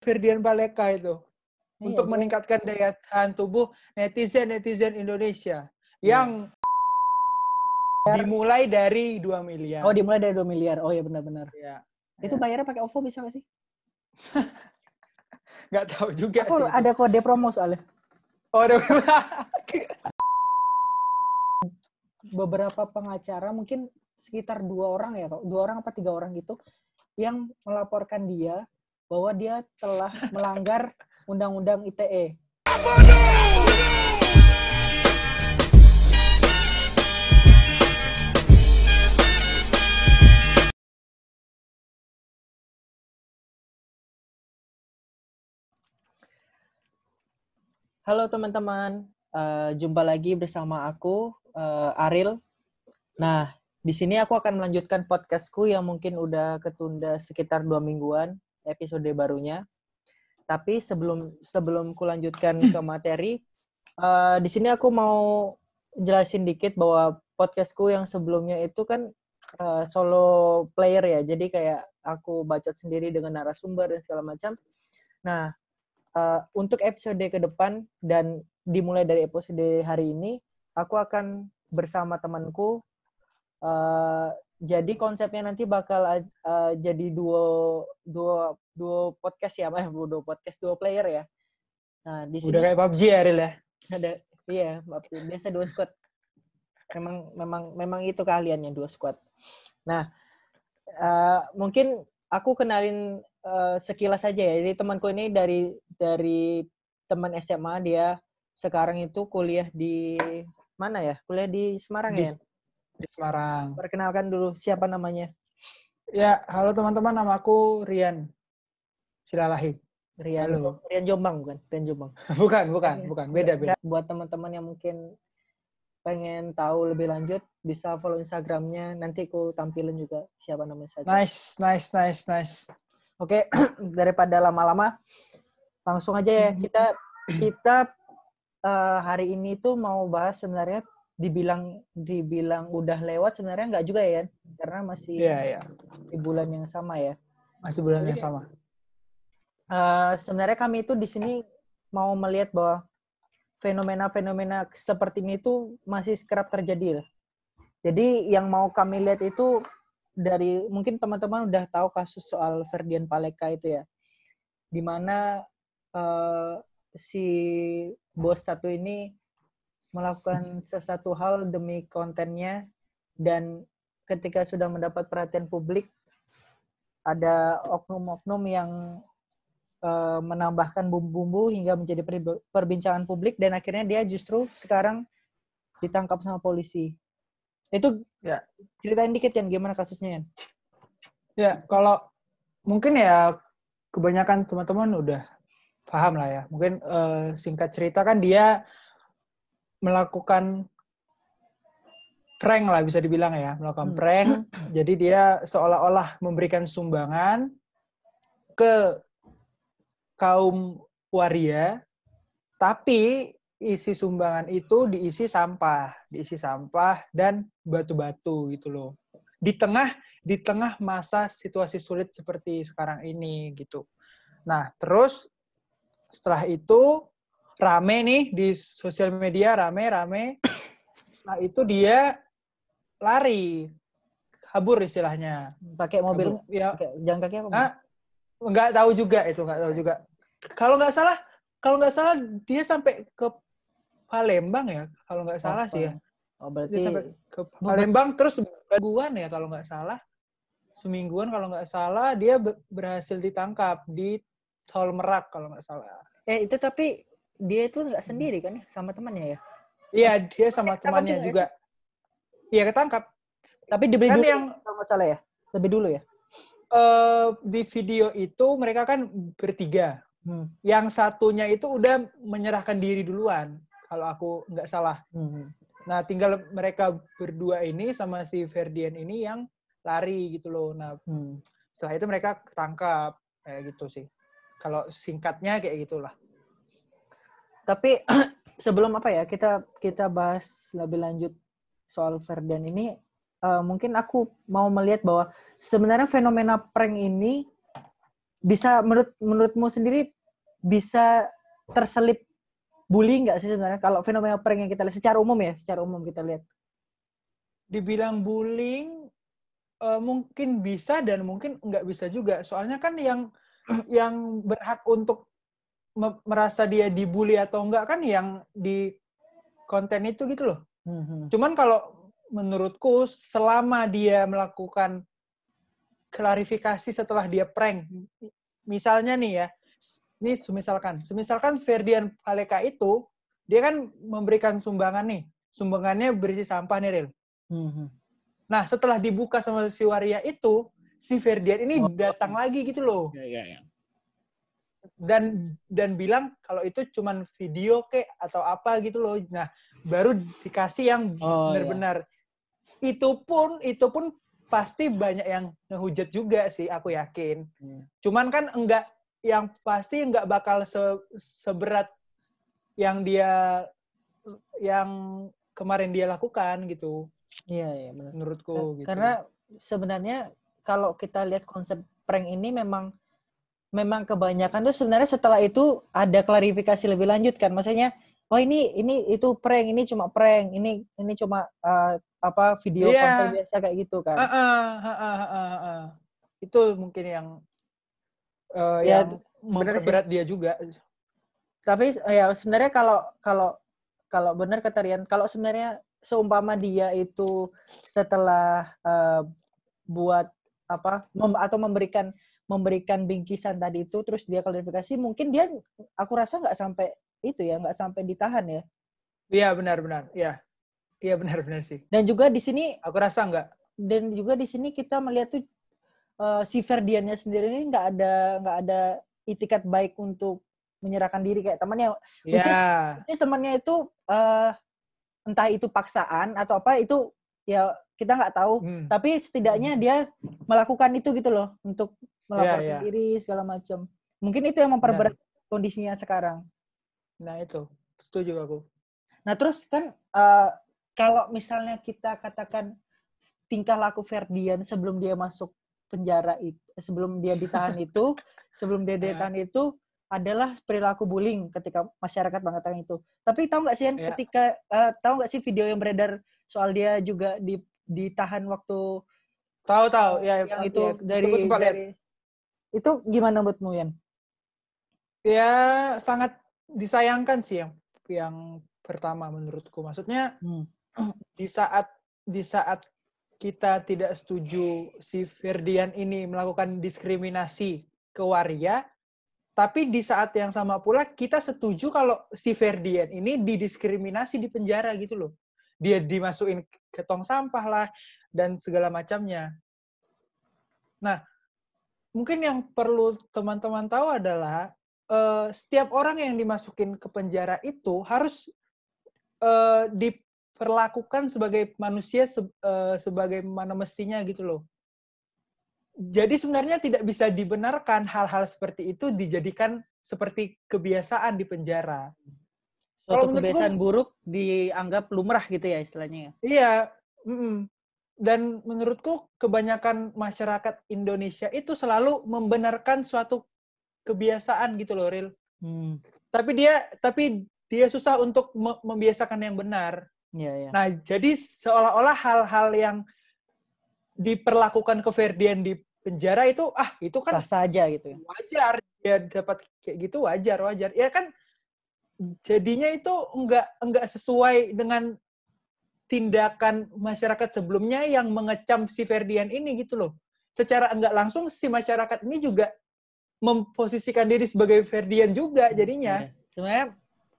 Ferdian Paleka itu Iya, untuk bro. meningkatkan daya tahan tubuh netizen-netizen Indonesia Iya. yang dimulai dari 2 miliar. Oh, dimulai dari 2 miliar. Oh iya benar-benar. Ya. Itu bayarnya pakai OVO bisa nggak sih? Nggak tahu juga Aku sih. ada kode promo soalnya. Oh, ada. Beberapa pengacara mungkin sekitar dua orang ya, dua orang apa tiga orang gitu, yang melaporkan dia bahwa dia telah melanggar undang-undang. ITE. Halo teman-teman, Eh, jumpa lagi bersama aku eh, Aril. Nah, di sini aku akan melanjutkan podcastku yang mungkin udah ketunda sekitar dua mingguan episode barunya. Tapi sebelum sebelum kulanjutkan ke materi, eh, di sini aku mau jelasin dikit bahwa podcastku yang sebelumnya itu kan eh, solo player ya, jadi kayak aku bacot sendiri dengan narasumber dan segala macam. Nah, eh, untuk episode ke depan dan dimulai dari episode hari ini, aku akan bersama temanku. eh, jadi konsepnya nanti bakal eh, jadi duo duo duo podcast ya, eh duo podcast duo player ya. Nah di sini Udah kayak PUBG ya, Ril ya? ada iya maaf, biasa duo squad. Memang memang memang itu keahliannya duo squad. Nah eh, mungkin aku kenalin eh, sekilas saja ya. Jadi temanku ini dari dari teman SMA dia sekarang itu kuliah di mana ya? Kuliah di Semarang Di- ya. Di Semarang. Perkenalkan dulu siapa namanya? Ya, halo teman-teman, nama aku Rian Silalahi. Rian, Halo. Rian Jombang bukan? Rian Jombang. Bukan, bukan, bukan. Beda, beda. Buat teman-teman yang mungkin pengen tahu lebih lanjut, bisa follow Instagramnya. Nanti aku tampilin juga siapa namanya saja. Nice, nice, nice, nice. Oke, daripada lama-lama, langsung aja ya. Kita kita eh, hari ini tuh mau bahas sebenarnya dibilang dibilang udah lewat sebenarnya nggak juga ya, karena masih Iya, iya. di bulan yang sama ya. Masih bulan yang Jadi- sama. Eh, sebenarnya kami itu di sini mau melihat bahwa fenomena-fenomena seperti ini tuh masih kerap terjadi. lah. Jadi yang mau kami lihat itu dari mungkin teman-teman udah tahu kasus soal Ferdian Paleka itu ya, di mana eh, si bos satu ini melakukan sesuatu hal demi kontennya dan ketika sudah mendapat perhatian publik ada oknum-oknum yang eh, menambahkan bumbu-bumbu hingga menjadi perbincangan publik dan akhirnya dia justru sekarang ditangkap sama polisi. Itu Ya. ceritain dikit kan gimana kasusnya Yan? Ya, kalau mungkin ya kebanyakan teman-teman udah paham lah ya. Mungkin eh, singkat cerita kan dia melakukan prank lah bisa dibilang ya, melakukan Hmm. prank. Jadi dia seolah-olah memberikan sumbangan ke kaum waria, tapi isi sumbangan itu diisi sampah, diisi sampah dan batu-batu gitu loh. Di tengah di tengah masa situasi sulit seperti sekarang ini gitu. Nah, terus setelah itu rame nih di sosial media rame-rame. Setelah itu dia lari, kabur istilahnya. Pakai mobil Kabur. Ya, pakai jalan kaki apa? Ah, nggak tahu juga itu nggak tahu juga. Kalau nggak salah, kalau nggak salah dia sampai ke Palembang ya, kalau nggak salah sih ya. Oh, Dia berarti sampai ke Palembang terus semingguan ya kalau nggak salah. Semingguan kalau nggak salah dia be- berhasil ditangkap di Tol Merak kalau nggak salah. eh itu tapi dia itu nggak sendiri kan ya sama temannya ya? Iya dia sama Ketangkap temannya juga. Iya ketangkap. Tapi dibeli Kan dulu yang kalau nggak salah ya? Lebih dulu ya? eh, di video itu mereka kan bertiga. Hmm. Yang satunya itu udah menyerahkan diri duluan kalau aku nggak salah. Hmm. Nah, tinggal mereka berdua ini sama si Ferdian ini yang lari gitu loh. Nah, Hmm. setelah itu mereka ketangkap kayak gitu sih. Kalau singkatnya kayak gitulah. Tapi sebelum apa ya kita kita bahas lebih lanjut soal Ferdan ini, eh, mungkin aku mau melihat bahwa sebenarnya fenomena prank ini bisa menurut menurutmu sendiri bisa terselip bullying nggak sih sebenarnya? Kalau fenomena prank yang kita lihat secara umum ya secara umum kita lihat. Dibilang bullying uh, mungkin bisa dan mungkin nggak bisa juga. Soalnya kan yang yang berhak untuk merasa dia dibully atau enggak kan yang di konten itu gitu loh. Mm-hmm. Cuman kalau menurutku selama dia melakukan klarifikasi setelah dia prank, misalnya nih ya, ini semisalkan, semisalkan Ferdian Paleka itu dia kan memberikan sumbangan nih, sumbangannya berisi sampah nih, Ril. Mm-hmm. Nah setelah dibuka sama si Waria itu, si Ferdian ini oh. datang lagi gitu loh. Ya, ya, ya dan dan bilang kalau itu cuman video kek atau apa gitu loh. Nah, baru dikasih yang oh, benar-benar iya. itu pun itu pun pasti banyak yang ngehujat juga sih aku yakin. Hmm. Cuman kan enggak yang pasti enggak bakal se, seberat yang dia yang kemarin dia lakukan gitu. Iya, iya benar. Menurutku gitu. Karena sebenarnya kalau kita lihat konsep prank ini memang memang kebanyakan tuh sebenarnya setelah itu ada klarifikasi lebih lanjut kan maksudnya oh ini ini itu prank ini cuma prank ini ini cuma uh, apa video yeah. konten biasa kayak gitu kan uh, uh, uh, uh, uh, uh. itu mungkin yang uh, ya, yang memperberat dia juga tapi ya sebenarnya kalau kalau kalau benar kata Rian kalau sebenarnya seumpama dia itu setelah uh, buat apa mem, atau memberikan memberikan bingkisan tadi itu terus dia klarifikasi mungkin dia aku rasa nggak sampai itu ya nggak sampai ditahan ya? Iya benar-benar iya. Iya benar-benar sih. Dan juga di sini aku rasa nggak. dan juga di sini kita melihat tuh uh, si Ferdiannya sendiri ini nggak ada nggak ada itikat baik untuk menyerahkan diri kayak temannya. Yeah. which, is, which is temannya itu uh, entah itu paksaan atau apa itu ya kita nggak tahu. Hmm. tapi setidaknya dia melakukan itu gitu loh untuk melaporkan yeah, yeah. diri segala macam. Mungkin itu yang memperberat Benar. kondisinya sekarang. Nah itu setuju aku. Nah terus kan uh, kalau misalnya kita katakan tingkah laku Ferdian sebelum dia masuk penjara itu, eh, sebelum dia ditahan itu, sebelum dia ditahan itu adalah perilaku bullying ketika masyarakat mengatakan itu. Tapi tahu nggak sih yeah. ketika uh, tahu nggak sih video yang beredar soal dia juga di, ditahan waktu tahu tahu ya yang itu ya, dari, dari itu gimana menurutmu Yan? Ya sangat disayangkan sih yang yang pertama menurutku. Maksudnya hmm. di saat di saat kita tidak setuju si Ferdian ini melakukan diskriminasi ke waria, tapi di saat yang sama pula kita setuju kalau si Ferdian ini didiskriminasi di penjara gitu loh. Dia dimasukin ke tong sampah lah dan segala macamnya. Nah, mungkin yang perlu teman-teman tahu adalah uh, setiap orang yang dimasukin ke penjara itu harus uh, diperlakukan sebagai manusia se uh, sebagaimana mestinya gitu loh. Jadi sebenarnya tidak bisa dibenarkan hal-hal seperti itu dijadikan seperti kebiasaan di penjara. Suatu kebiasaan buruk dianggap lumrah gitu ya istilahnya. Ya? Iya. Mm -mm dan menurutku kebanyakan masyarakat Indonesia itu selalu membenarkan suatu kebiasaan gitu loh, Ril. Hmm. Tapi dia tapi dia susah untuk membiasakan yang benar. Ya, ya. Nah, jadi seolah-olah hal-hal yang diperlakukan ke Ferdian di penjara itu ah itu kan sah saja gitu ya. Wajar dia dapat kayak gitu wajar wajar. Ya kan jadinya itu enggak enggak sesuai dengan tindakan masyarakat sebelumnya yang mengecam si Ferdian ini gitu loh. Secara enggak langsung si masyarakat ini juga memposisikan diri sebagai Ferdian juga jadinya. Ya. Sebenarnya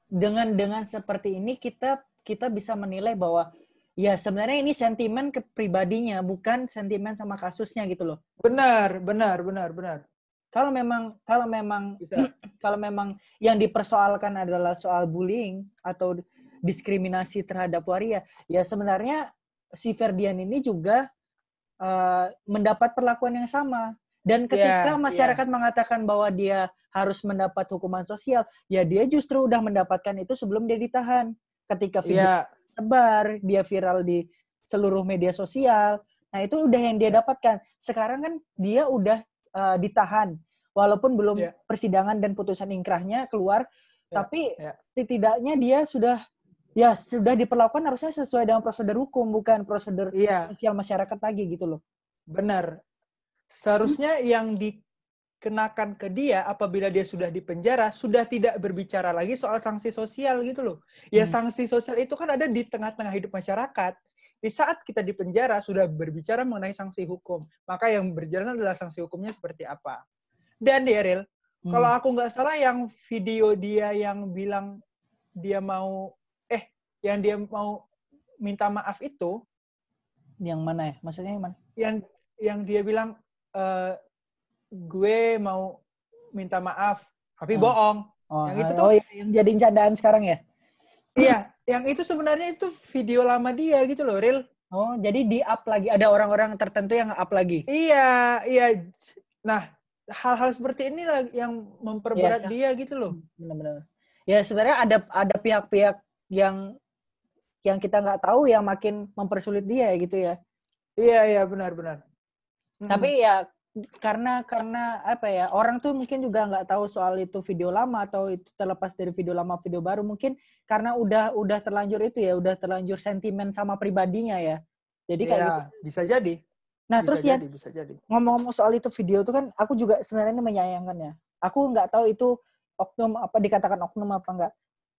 dengan dengan seperti ini kita kita bisa menilai bahwa ya sebenarnya ini sentimen ke pribadinya bukan sentimen sama kasusnya gitu loh. Benar, benar, benar, benar. Kalau memang kalau memang kalau memang yang dipersoalkan adalah soal bullying atau diskriminasi terhadap waria, ya sebenarnya si Ferdian ini juga uh, mendapat perlakuan yang sama. Dan ketika yeah, masyarakat yeah. mengatakan bahwa dia harus mendapat hukuman sosial, ya dia justru udah mendapatkan itu sebelum dia ditahan. Ketika video yeah. sebar, dia viral di seluruh media sosial. Nah, itu udah yang dia dapatkan. Sekarang kan dia udah uh, ditahan. walaupun belum Ya. persidangan dan putusan ingkrahnya keluar, Ya, tapi ya. setidaknya dia sudah ya sudah diperlakukan harusnya sesuai dengan prosedur hukum bukan prosedur Iya, sosial masyarakat lagi gitu loh. benar. Seharusnya yang dikenakan ke dia apabila dia sudah dipenjara sudah tidak berbicara lagi soal sanksi sosial gitu loh. Ya Hmm. sanksi sosial itu kan ada di tengah-tengah hidup masyarakat. Di saat kita dipenjara sudah berbicara mengenai sanksi hukum. Maka yang berjalan adalah sanksi hukumnya seperti apa. Dan Daryl, Hmm. kalau aku nggak salah yang video dia yang bilang dia mau yang dia mau minta maaf itu yang mana ya? Maksudnya yang mana? yang yang dia bilang eh, gue mau minta maaf tapi Hmm. bohong. Oh, Yang itu ah, tuh- oh, iya, yang jadi candaan sekarang ya? Iya, yang itu sebenarnya itu video lama dia gitu loh, real. Oh, jadi di up lagi ada orang-orang tertentu yang up lagi. Iya, iya. Nah, hal-hal seperti ini yang memperberat Iya, dia gitu loh. Benar-benar. Ya sebenarnya ada ada pihak-pihak yang yang kita nggak tahu yang makin mempersulit dia gitu ya. Iya, iya, benar-benar. Tapi ya karena karena apa ya orang tuh mungkin juga nggak tahu soal itu video lama atau itu terlepas dari video lama video baru mungkin karena udah udah terlanjur itu ya udah terlanjur sentimen sama pribadinya ya. Jadi kayak Iya, gitu. bisa jadi. Nah bisa terus ya jadi, bisa jadi. ngomong-ngomong soal itu video tuh kan aku juga sebenarnya ini menyayangkannya. Aku nggak tahu itu oknum apa dikatakan oknum apa enggak.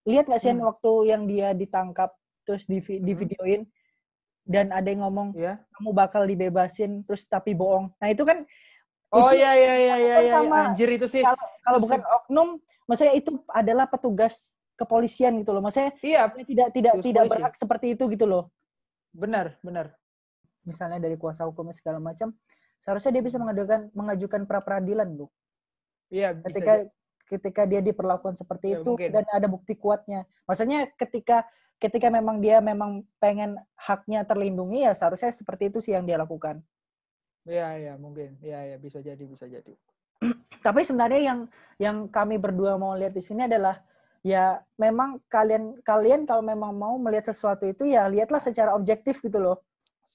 Lihat nggak sih Hmm. waktu yang dia ditangkap terus di, di Hmm. videoin dan ada yang ngomong Iya. kamu bakal dibebasin terus tapi bohong. Nah itu kan Oh iya iya iya iya sama- anjir itu sih. kalau kalau bukan oknum, maksudnya itu adalah petugas kepolisian gitu loh. Maksudnya Iya, tidak tidak tidak polisi. berhak seperti itu gitu loh. benar, benar. Misalnya dari kuasa hukumnya segala macam, seharusnya dia bisa mengajukan mengajukan pra peradilan, Bu. Iya, bisa ketika jadi. ketika dia diperlakukan seperti Ya, itu mungkin. dan ada bukti kuatnya. Maksudnya ketika ketika memang dia memang pengen haknya terlindungi ya seharusnya seperti itu sih yang dia lakukan. Iya, iya, mungkin. Iya, iya, bisa jadi, bisa jadi. Tapi sebenarnya yang yang kami berdua mau lihat di sini adalah ya memang kalian kalian kalau memang mau melihat sesuatu itu ya lihatlah secara objektif gitu loh.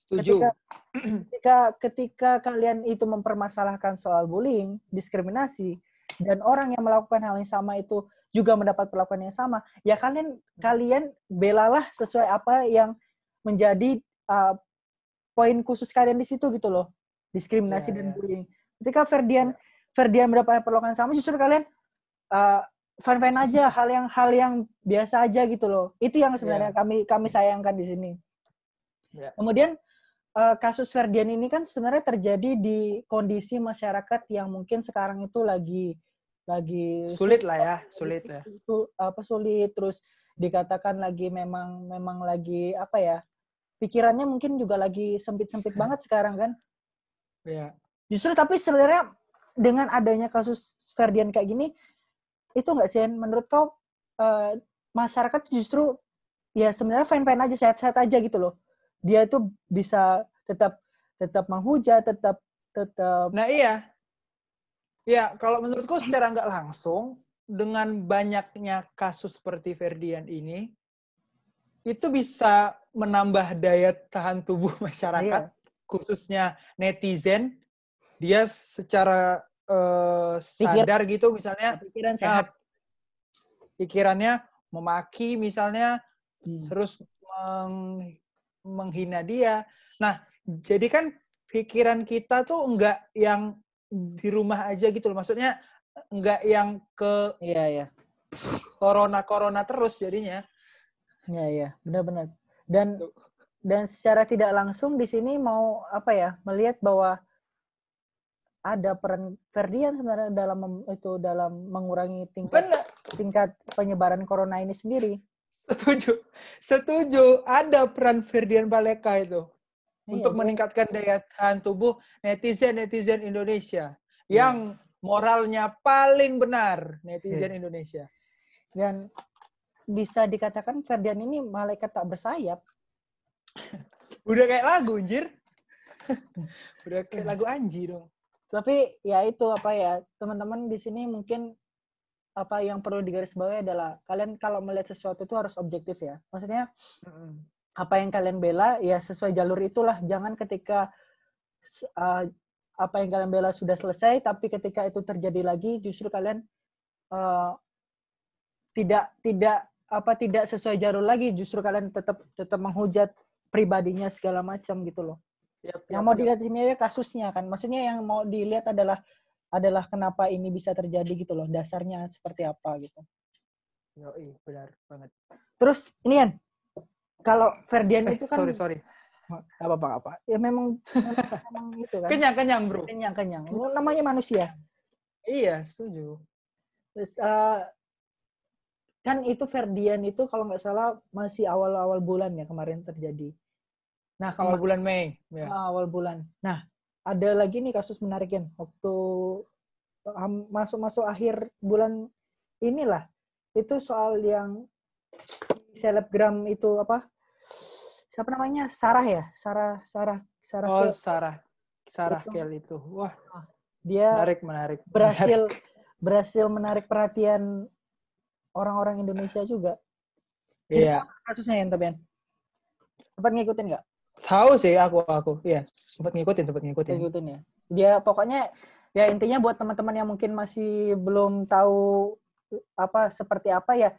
Setuju. Ketika ketika ketika kalian itu mempermasalahkan soal bullying, diskriminasi dan orang yang melakukan hal yang sama itu juga mendapat perlakuan yang sama, ya kalian kalian belalah sesuai apa yang menjadi uh, poin khusus kalian di situ gitu loh. Diskriminasi Ya, dan ya. bullying. Ketika Ferdian Ferdian mendapat perlakuan sama justru kalian uh, fine-fine aja, hal yang hal yang biasa aja gitu loh. Itu yang sebenarnya kami kami sayangkan di sini. Ya. Kemudian eh, kasus Ferdian ini kan sebenarnya terjadi di kondisi masyarakat yang mungkin sekarang itu lagi lagi Sulit lah ya, sulit ya. su- apa sulit. Terus dikatakan lagi memang memang lagi apa ya pikirannya mungkin juga lagi sempit-sempit banget sekarang kan? Iya. justru tapi sebenarnya dengan adanya kasus Ferdian kayak gini itu nggak sih menurut kau eh, masyarakat justru ya sebenarnya fine fine aja sehat-sehat aja gitu loh. Dia itu bisa tetap tetap menghujat tetap tetap Nah iya, ya kalau menurutku secara nggak langsung dengan banyaknya kasus seperti Ferdian ini itu bisa menambah daya tahan tubuh masyarakat, Iya. khususnya netizen. Dia secara eh, Pikir- sadar gitu, misalnya pikiran nah, sehat pikirannya memaki misalnya Hmm. terus meng- menghina dia. Nah, jadi kan pikiran kita tuh enggak yang di rumah aja gitu loh. Maksudnya enggak yang ke iya iya corona-corona terus jadinya. iya iya benar-benar dan Tuh. dan secara tidak langsung di sini mau apa ya melihat bahwa ada peran Ferdian sebenarnya dalam itu dalam mengurangi tingkat Benar, tingkat penyebaran corona ini sendiri. setuju. Setuju, ada peran Ferdian Baleka itu untuk Iya, meningkatkan daya tahan tubuh netizen-netizen Indonesia Iya. yang moralnya paling benar netizen Iya. Indonesia. dan bisa dikatakan Ferdian ini malaikat tak bersayap. Udah kayak lagu, anjir. Udah kayak Iya. lagu Anji dong. Tapi ya itu apa ya teman-teman di sini mungkin apa yang perlu digarisbawahi adalah kalian kalau melihat sesuatu itu harus objektif ya. Maksudnya apa yang kalian bela ya sesuai jalur itulah. Jangan ketika uh, apa yang kalian bela sudah selesai, tapi ketika itu terjadi lagi, justru kalian uh, tidak tidak apa tidak sesuai jalur lagi, justru kalian tetap tetap menghujat pribadinya segala macam gitu loh. Yep, yang yep, mau dilihat di sini ya kasusnya kan, maksudnya yang mau dilihat adalah adalah kenapa ini bisa terjadi gitu loh, dasarnya seperti apa gitu. Yo, benar banget. Terus ini kan, kalau Ferdian eh, itu kan sorry sorry apa apa apa ya memang memang itu kan kenyang kenyang bro kenyang kenyang namanya manusia iya setuju Terus, uh, kan itu Ferdian itu kalau nggak salah masih awal-awal bulan ya kemarin terjadi. Nah, kalau bulan Mei. Ya. Ah, awal bulan. Nah, ada lagi nih kasus menarik kan waktu masuk-masuk akhir bulan inilah itu soal yang selebgram itu apa? Siapa namanya? Sarah ya? Sarah Sarah Sarah oh Kel. Sarah. Sarah itu. Kel itu. Wah. Ah, dia menarik menarik berhasil menarik. berhasil menarik perhatian orang-orang Indonesia juga. Iya. kasusnya yang Ben sempat ngikutin nggak? Tahu sih aku aku. Iya sempat ngikutin sempat ngikutin. Ngikutin ya? Dia pokoknya ya intinya buat teman-teman yang mungkin masih belum tahu apa seperti apa ya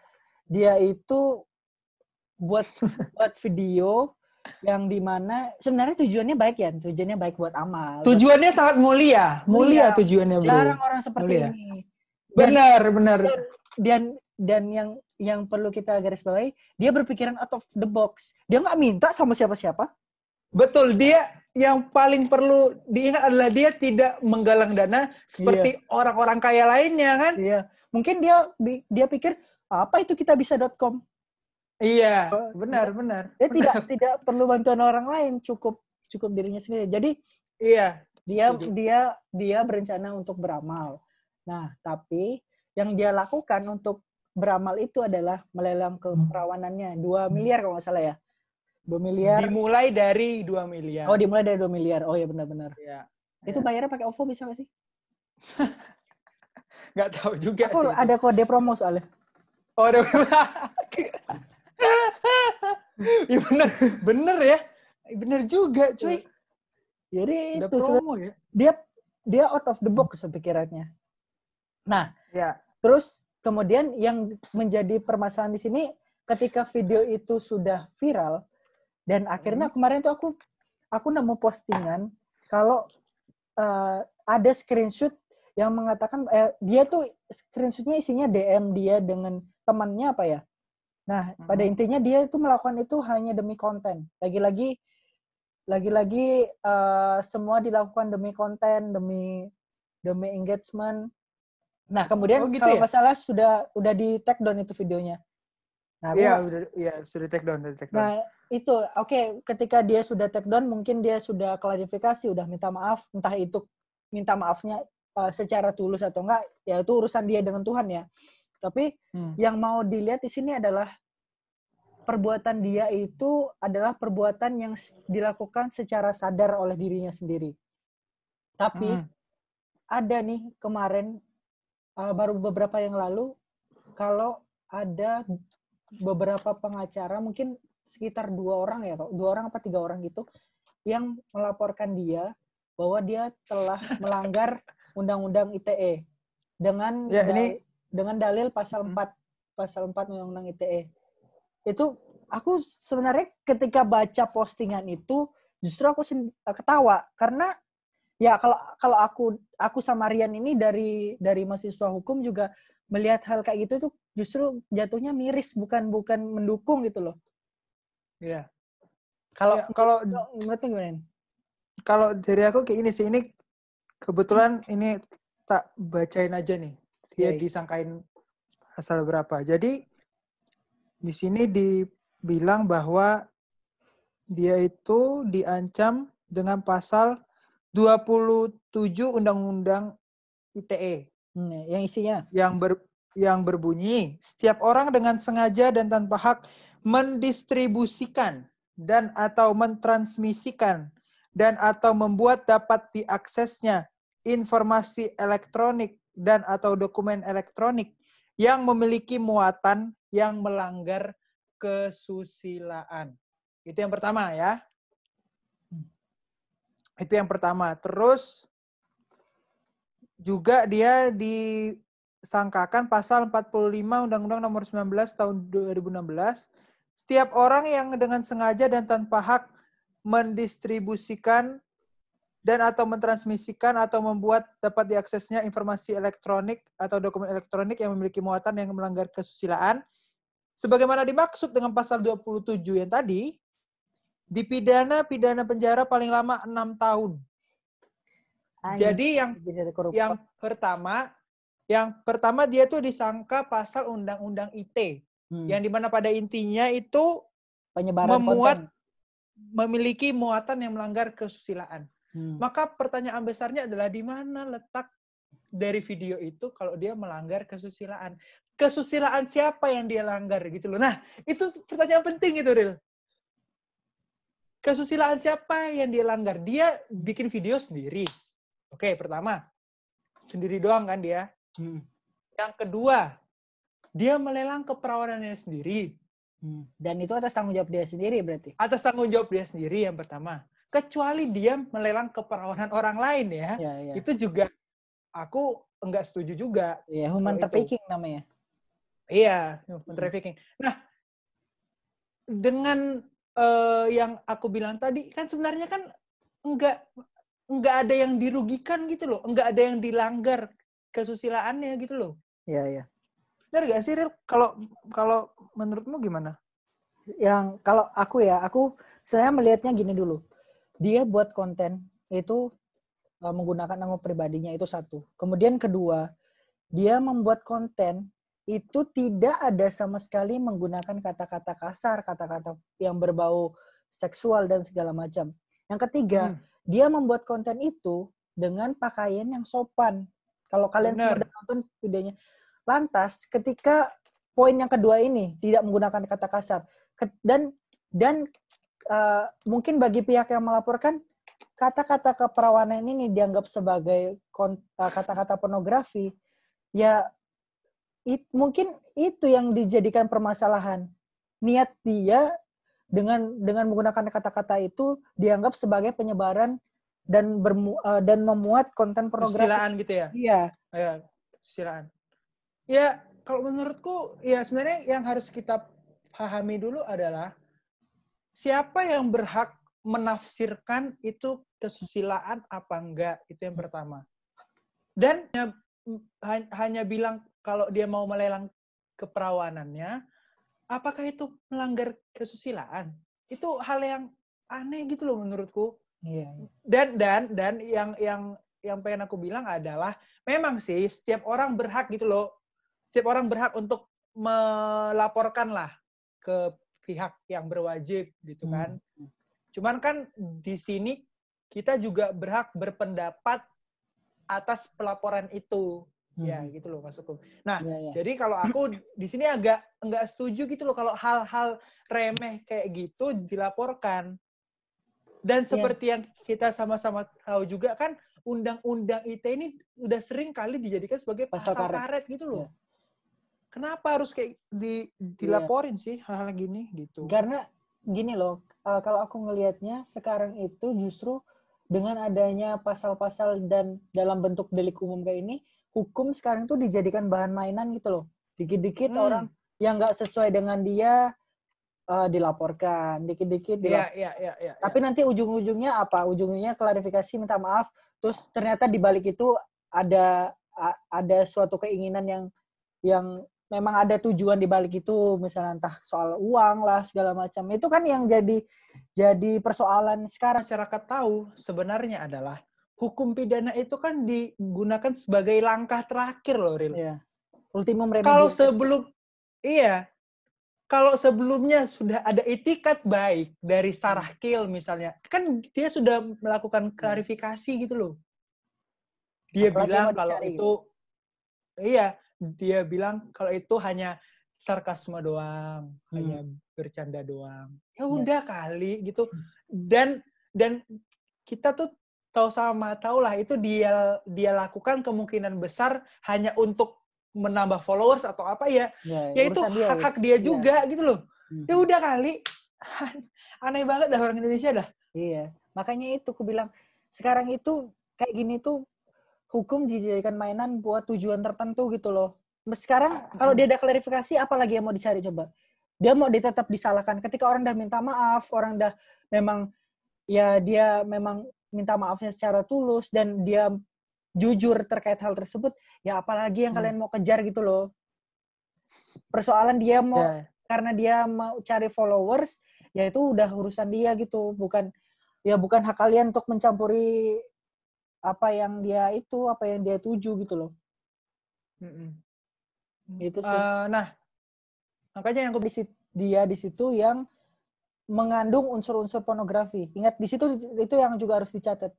dia itu buat buat video yang di mana sebenarnya tujuannya baik ya tujuannya baik buat amal. Tujuannya sangat mulia mulia, mulia tujuannya bro jarang orang seperti mulia. ini. Dan, benar benar. dan, dan dan yang yang perlu kita garis bawahi dia berpikiran out of the box. Dia nggak minta sama siapa-siapa. Betul dia yang paling perlu diingat adalah dia tidak menggalang dana seperti iya. orang-orang kaya lainnya kan? Iya mungkin dia dia pikir apa itu kita bisa.com Iya, benar, benar. Dia benar. tidak tidak perlu bantuan orang lain, cukup cukup dirinya sendiri. Jadi iya, dia Jadi. dia dia berencana untuk beramal. Nah, tapi yang dia lakukan untuk beramal itu adalah melelang keperawanannya 2 hmm. miliar kalau nggak salah ya. 2 miliar. Dimulai dari 2 miliar. Oh, dimulai dari 2 miliar. Oh ya benar-benar. Iya. Itu bayarnya pakai OVO bisa nggak sih? nggak tahu juga Aku sih. ada kode promo soalnya. Oh, ada ya bener, bener ya. Bener juga, cuy. Jadi Udah itu promo, ya? dia dia out of the box pikirannya. Nah, ya. Terus kemudian yang menjadi permasalahan di sini ketika video itu sudah viral dan akhirnya hmm. kemarin tuh aku aku nemu postingan kalau uh, ada screenshot yang mengatakan eh, dia tuh screenshotnya isinya DM dia dengan temannya apa ya Nah, hmm. pada intinya dia itu melakukan itu hanya demi konten. Lagi-lagi lagi-lagi uh, semua dilakukan demi konten, demi demi engagement. Nah, kemudian oh, gitu kalau ya? masalah sudah udah di take down itu videonya. Nah, iya, udah iya sudah take down, sudah take down. Nah, itu oke okay, ketika dia sudah take down mungkin dia sudah klarifikasi, udah minta maaf, entah itu minta maafnya uh, secara tulus atau enggak, ya itu urusan dia dengan Tuhan ya. Tapi hmm. yang mau dilihat di sini adalah perbuatan dia itu adalah perbuatan yang dilakukan secara sadar oleh dirinya sendiri. Tapi hmm. ada nih kemarin uh, baru beberapa yang lalu kalau ada beberapa pengacara mungkin sekitar dua orang ya dua orang apa tiga orang gitu yang melaporkan dia bahwa dia telah melanggar undang-undang ITE dengan ya, ini dengan dalil pasal 4 hmm. pasal 4 undang-undang ITE. Itu aku sebenarnya ketika baca postingan itu justru aku ketawa karena ya kalau kalau aku aku sama Rian ini dari dari mahasiswa hukum juga melihat hal kayak gitu tuh justru jatuhnya miris bukan bukan mendukung gitu loh. Iya. Kalau ya, kalau menurut gimana? Kalau dari aku kayak ini sih ini kebetulan ini tak bacain aja nih dia yeah. disangkain asal berapa. Jadi di sini dibilang bahwa dia itu diancam dengan pasal 27 Undang-Undang ITE. Hmm, yang isinya yang ber yang berbunyi setiap orang dengan sengaja dan tanpa hak mendistribusikan dan atau mentransmisikan dan atau membuat dapat diaksesnya informasi elektronik dan atau dokumen elektronik yang memiliki muatan yang melanggar kesusilaan. Itu yang pertama ya. Itu yang pertama. Terus juga dia disangkakan pasal 45 Undang-Undang Nomor 19 tahun 2016 setiap orang yang dengan sengaja dan tanpa hak mendistribusikan dan atau mentransmisikan atau membuat dapat diaksesnya informasi elektronik atau dokumen elektronik yang memiliki muatan yang melanggar kesusilaan sebagaimana dimaksud dengan pasal 27 yang tadi dipidana pidana penjara paling lama enam tahun. Jadi yang yang pertama yang pertama dia tuh disangka pasal undang-undang ITE hmm. yang di mana pada intinya itu penyebaran memuat konten. memiliki muatan yang melanggar kesusilaan. Hmm. Maka pertanyaan besarnya adalah di mana letak dari video itu kalau dia melanggar kesusilaan. Kesusilaan siapa yang dia langgar gitu loh. Nah, itu pertanyaan penting itu, Ril. Kesusilaan siapa yang dia langgar? Dia bikin video sendiri. Oke, pertama. Sendiri doang kan dia. Hmm. Yang kedua, dia melelang keperawanannya sendiri. Hmm. Dan itu atas tanggung jawab dia sendiri berarti? Atas tanggung jawab dia sendiri yang pertama. Kecuali dia melelang keperawanan orang lain ya. ya, ya. Itu juga aku enggak setuju juga. Iya, human trafficking itu. namanya. Iya, human hmm. trafficking. Nah, dengan uh, yang aku bilang tadi kan sebenarnya kan enggak enggak ada yang dirugikan gitu loh, enggak ada yang dilanggar kesusilaannya gitu loh. Iya, iya. Benar gak sih, Ril? Kalau kalau menurutmu gimana? Yang kalau aku ya, aku saya melihatnya gini dulu. Dia buat konten itu uh, menggunakan nama pribadinya itu satu. Kemudian kedua, dia membuat konten itu tidak ada sama sekali menggunakan kata-kata kasar, kata-kata yang berbau seksual dan segala macam. Yang ketiga, hmm. dia membuat konten itu dengan pakaian yang sopan. Kalau kalian Bener. semua nonton videonya, Lantas ketika poin yang kedua ini tidak menggunakan kata kasar dan dan uh, mungkin bagi pihak yang melaporkan kata-kata keperawanan ini dianggap sebagai eh, kata-kata pornografi ya it, mungkin itu yang dijadikan permasalahan niat dia dengan dengan menggunakan kata-kata itu dianggap sebagai penyebaran dan bermu, uh, dan memuat konten pornografi. Silaan gitu ya? Iya. Iya, silaan. Ya, kalau menurutku ya sebenarnya yang harus kita pahami dulu adalah siapa yang berhak menafsirkan itu kesusilaan apa enggak itu yang pertama. Dan hanya, hanya bilang kalau dia mau melelang keperawanannya, apakah itu melanggar kesusilaan? Itu hal yang aneh gitu loh menurutku. Iya. Dan dan dan yang yang yang pengen aku bilang adalah memang sih setiap orang berhak gitu loh setiap orang berhak untuk melaporkan lah ke pihak yang berwajib gitu hmm. kan. Hmm. Cuman kan di sini kita juga berhak berpendapat atas pelaporan itu. Ya, hmm. Ya gitu loh maksudku. Nah, ya, ya. jadi kalau aku di sini agak enggak setuju gitu loh kalau hal-hal remeh kayak gitu dilaporkan. Dan ya. seperti ya. yang kita sama-sama tahu juga kan undang-undang ITE ini udah sering kali dijadikan sebagai pasal, pasal karet. karet gitu loh. Ya kenapa harus kayak di dilaporin yeah. sih hal-hal gini gitu? Karena gini loh uh, kalau aku ngelihatnya sekarang itu justru dengan adanya pasal-pasal dan dalam bentuk delik umum kayak ini hukum sekarang tuh dijadikan bahan mainan gitu loh. Dikit-dikit hmm. orang yang nggak sesuai dengan dia uh, dilaporkan. Dikit-dikit dilap yeah, yeah, yeah, yeah, tapi nanti ujung-ujungnya apa? Ujungnya klarifikasi minta maaf terus ternyata di balik itu ada ada suatu keinginan yang yang memang ada tujuan di balik itu misalnya entah soal uang lah segala macam itu kan yang jadi jadi persoalan sekarang masyarakat tahu sebenarnya adalah hukum pidana itu kan digunakan sebagai langkah terakhir loh Ril. Iya. Ultimum remedy. Kalau sebelum iya kalau sebelumnya sudah ada itikat baik dari Sarah. Kill misalnya, kan dia sudah melakukan hmm. klarifikasi gitu loh. Dia Apalagi bilang kalau itu gitu. iya, dia bilang kalau itu hanya sarkasme doang, hmm. hanya bercanda doang. Ya iya. udah yeah. kali gitu. Hmm. Dan dan kita tuh tahu sama tahu lah itu dia dia lakukan kemungkinan besar hanya untuk menambah followers atau apa ya. Yeah, ya itu hak-hak dia, dia iya. juga yeah. gitu loh. Hmm. Ya udah kali. Aneh banget dah orang Indonesia dah. Iya. Makanya itu aku bilang sekarang itu kayak gini tuh hukum dijadikan mainan buat tujuan tertentu gitu loh. Sekarang kalau dia ada klarifikasi, apalagi yang mau dicari coba? Dia mau ditetap disalahkan. Ketika orang udah minta maaf, orang udah memang ya dia memang minta maafnya secara tulus dan dia jujur terkait hal tersebut, ya apalagi yang hmm. kalian mau kejar gitu loh. Persoalan dia mau yeah. karena dia mau cari followers, ya itu udah urusan dia gitu, bukan ya bukan hak kalian untuk mencampuri apa yang dia itu apa yang dia tuju gitu loh mm -mm. itu sih uh, nah makanya yang di dia di situ yang mengandung unsur-unsur pornografi ingat di situ itu yang juga harus dicatat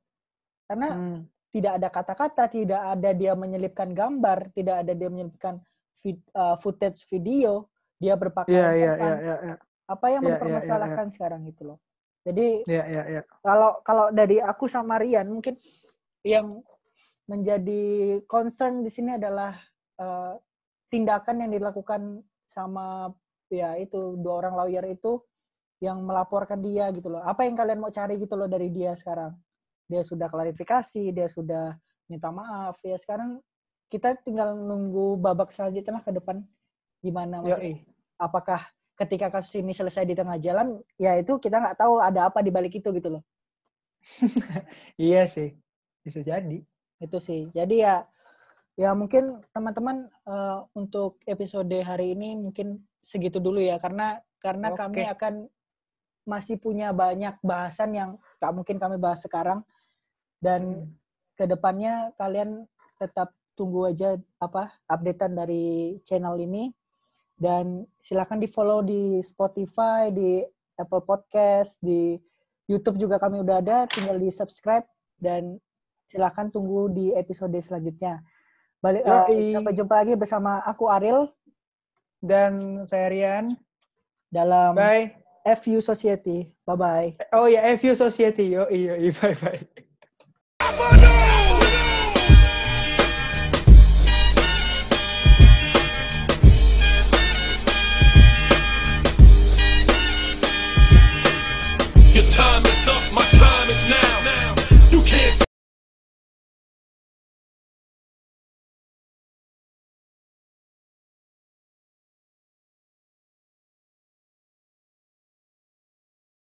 karena hmm. tidak ada kata-kata tidak ada dia menyelipkan gambar tidak ada dia menyelipkan vid, uh, footage video dia berpakaian yeah, yeah, yeah, yeah, yeah. apa yang yeah, mempermasalahkan yeah, yeah, yeah. sekarang gitu loh jadi yeah, yeah, yeah. kalau kalau dari aku sama Rian mungkin yang menjadi concern di sini adalah uh, tindakan yang dilakukan sama ya itu dua orang lawyer itu yang melaporkan dia gitu loh. Apa yang kalian mau cari gitu loh dari dia sekarang? Dia sudah klarifikasi, dia sudah minta maaf. Ya sekarang kita tinggal nunggu babak selanjutnya lah ke depan gimana maksudnya. Apakah ketika kasus ini selesai di tengah jalan, ya itu kita nggak tahu ada apa di balik itu gitu loh. iya sih bisa jadi. Itu sih. Jadi ya ya mungkin teman-teman uh, untuk episode hari ini mungkin segitu dulu ya karena karena Oke. kami akan masih punya banyak bahasan yang tak mungkin kami bahas sekarang. Dan hmm. ke depannya kalian tetap tunggu aja apa updatean dari channel ini. Dan silakan di follow di Spotify di Apple Podcast di YouTube juga kami udah ada. Tinggal di subscribe dan silahkan tunggu di episode selanjutnya. Balik, uh, sampai jumpa lagi bersama aku Ariel dan saya Rian dalam Bye. FU Society. Bye bye. Oh ya FU Society. Yo, iyo, bye bye.